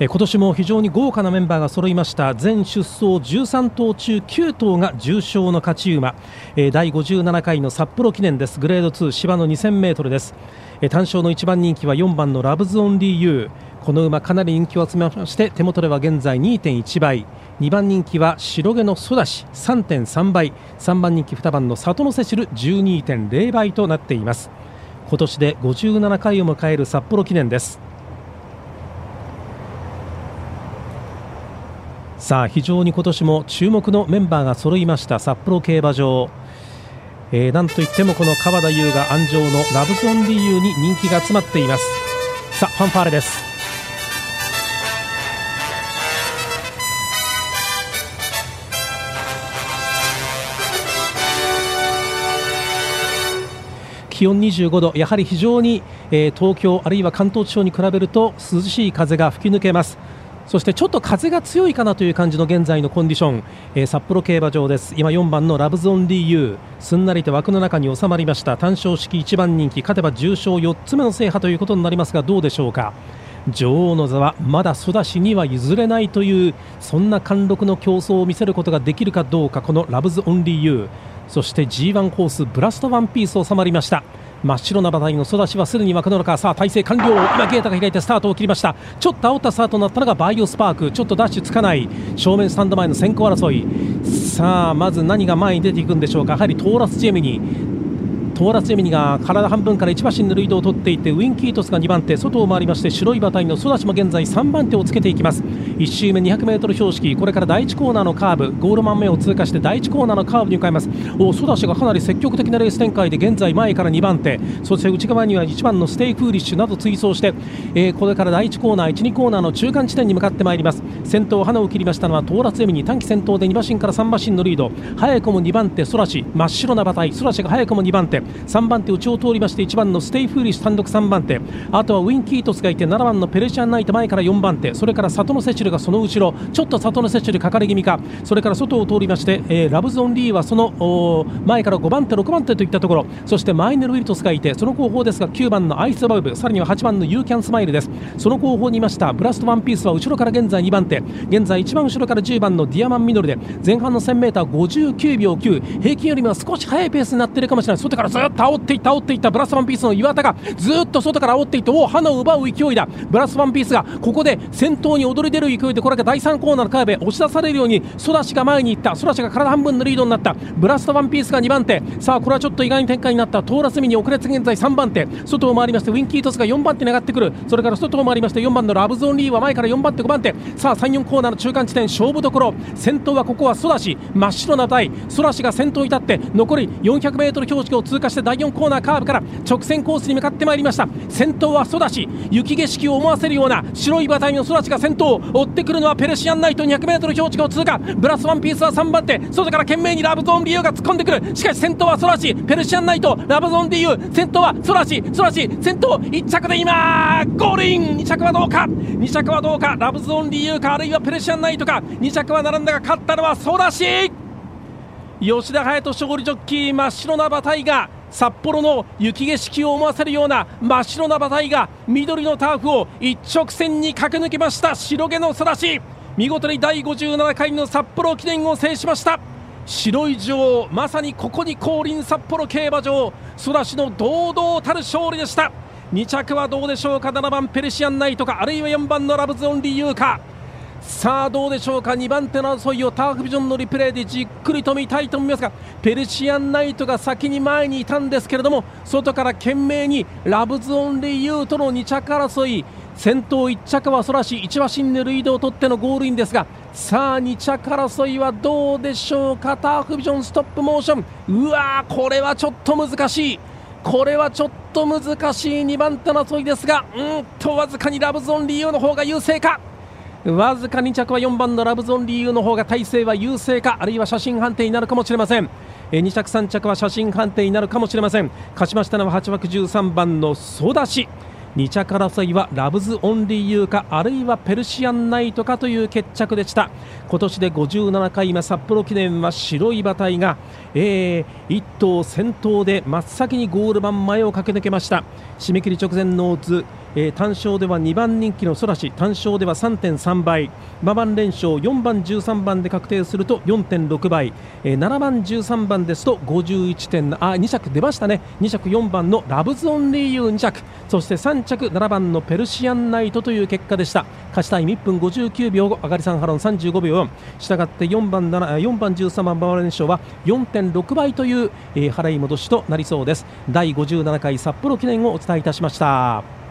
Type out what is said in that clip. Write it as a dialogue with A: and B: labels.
A: 今年も非常に豪華なメンバーが揃いました。全出走13頭中9頭が重賞の勝ち馬。第57回の札幌記念です。グレード2芝の 2000m です。単勝の1番人気は4番のラブズオンリーユー。この馬かなり人気を集めまして手元では現在2.1倍。2番人気は白毛のソダシ。3.3倍。3番人気2番の里のセシル。12.0倍となっています。今年で57回を迎える札幌記念です。さあ非常に今年も注目のメンバーが揃いました札幌競馬場、えー、なんといってもこの川田優が安城のラブゾンリーユに人気が集まっています。さあファンファーレです。気温25度、やはり非常に、えー、東京あるいは関東地方に比べると涼しい風が吹き抜けます。そしてちょっと風が強いかなという感じの現在のコンディション、えー、札幌競馬場です。今4番のラブゾン DU すんなりと枠の中に収まりました。単勝式1番人気勝てば重賞4つ目の制覇ということになりますがどうでしょうか？女王の座はまだソダシには譲れないというそんな貫禄の競争を見せることができるかどうかこのラブズオンリー U そして G1 コースブラストワンピース収まりました。真っ白な馬体の育ちはすでに枠の中。さあ体勢完了。今ゲータが開いてスタートを切りました。ちょっと煽ったスタートになったのがバイオスパーク。ちょっとダッシュつかない。正面スタンド前の先行争い。さあまず何が前に出ていくんでしょうか。やはりトーラスジェミニ。トーラスエミニが体半分から1馬身のリードを取っていてウィンキートスが2番手外を回りまして白い馬体のソダシも現在3番手をつけていきます。1周目 200m 標識これから第1コーナーのカーブゴールマン目を通過して第1コーナーのカーブに向かいます。おソダシがかなり積極的なレース展開で現在前から2番手。そして内側には1番のステイフーリッシュなど追走して、えー、これから第1コーナー1、2コーナーの中間地点に向かってまいります。先頭ハナを切りましたのはトーラスジェミニ単騎先頭で2馬身から3馬身のリード。早くも2番手ソダシ真っ白な馬体。ソダシが早くも2番手。3番手内を通りまして1番のステイフーリッシュ単独3番手。あとはウィンキートスがいて7番のペルシアンナイト前から4番手。それからサトノセシルがその後ろ。ちょっとサトノセシルかかり気味か。それから外を通りまして、えー、ラヴズオンリーユーはその前から5番手6番手といったところ。そしてマイネルウィルトスがいてその後方ですが9番のアイスバブル。さらには8番のユーキャンスマイルです。その後方にいましたブラストワンピースは後ろから現在2番手。現在一番後ろから10番のディアマンミノルで前半の 1000m59 秒9平均よりも少し速いペースになっているかもしれない。外からずっと煽っていた煽っていたブラストワンピースの岩田がずっと外から煽っていってハナを奪う勢いだ。ブラストワンピースがここで先頭に躍り出る勢いでこれが第3コーナーのカーブ押し出されるようにソダシが前に行ったソダシが体半分のリードになった。ブラストワンピースが2番手。さあこれはちょっと意外に展開になった。トーラスジェミニ遅れて現在3番手。外を回りましてウィンキートスが4番手に上がってくる。それから外を回りまして4番のラブゾーンリーは前から4番手5番手。さあ3、4コーナーの中間地点勝負どころ。先頭はここはソダシ。真っ白な台。ソダシが先頭に立って残り 400m 標識を通過して第4コーナーカーブから直線コースに向かってまいりました。先頭はソダシ。雪景色を思わせるような白い馬体のソダシが先頭追ってくるのはペルシアンナイト。200m 標識を通過。ブラスワンピースは3番手。外から懸命にラブゾーン DU が突っ込んでくる。しかし先頭はソラシ。ペルシアンナイトラブゾーン DU 先頭はソラシ。ソラシ。先頭1着で今ゴールイン。2着はどうか。2着はどうか。ラブゾーン DU か。あるいはペルシアンナイトか。2着は並んだが勝ったのはソラシ。吉田隼人勝利ジョッキー真っ白な馬体が札幌の雪景色を思わせるような真っ白な馬体が緑のターフを一直線に駆け抜けました白毛の空し。見事に第57回の札幌記念を制しました。白い女王まさにここに降臨札幌競馬場空しの堂々たる勝利でした。2着はどうでしょうか？7番ペルシアンナイトかあるいは4番のラブズオンリーユーかさあどうでしょうか？2番手の争いをターフビジョンのリプレイでじっくりと見たいと思いますがペルシアンナイトが先に前にいたんですけれども外から懸命にラブズオンリーユーとの2着争い先頭1着はソラシ1馬身でリードを取ってのゴールインですがさあ2着争いはどうでしょうか？ターフビジョンストップモーション。うわーこれはちょっと難しい。これはちょっと難しい2番手の争いですがうんとわずかにラブゾーンリーユーの方が優勢か？わずか2着は4番のラブゾン理由の方が体勢は優勢かあるいは写真判定になるかもしれません。2着3着は写真判定になるかもしれません。勝ちましたのは8枠13番のソダシ。2着争いはラブズオンリーユーかあるいはペルシアンナイトかという決着でした。今年で57回目札幌記念は白い馬体が、えー、1頭先頭で真っ先にゴール板前を駆け抜けました。締め切り直前のオーツえー、単勝では2番人気のソラシ単勝では3.3倍馬番連勝4番13番で確定すると4.6倍、えー、7番13番ですと51点あ2着出ましたね。2着4番のラブズオンリーユー2着そして3着7番のペルシアンナイトという結果でした。勝ちタイム1分59秒後上がり3ハロン35秒4したがって4番4番13番馬番連勝は4.6倍という、えー、払い戻しとなりそうです。第57回札幌記念をお伝えいたしました。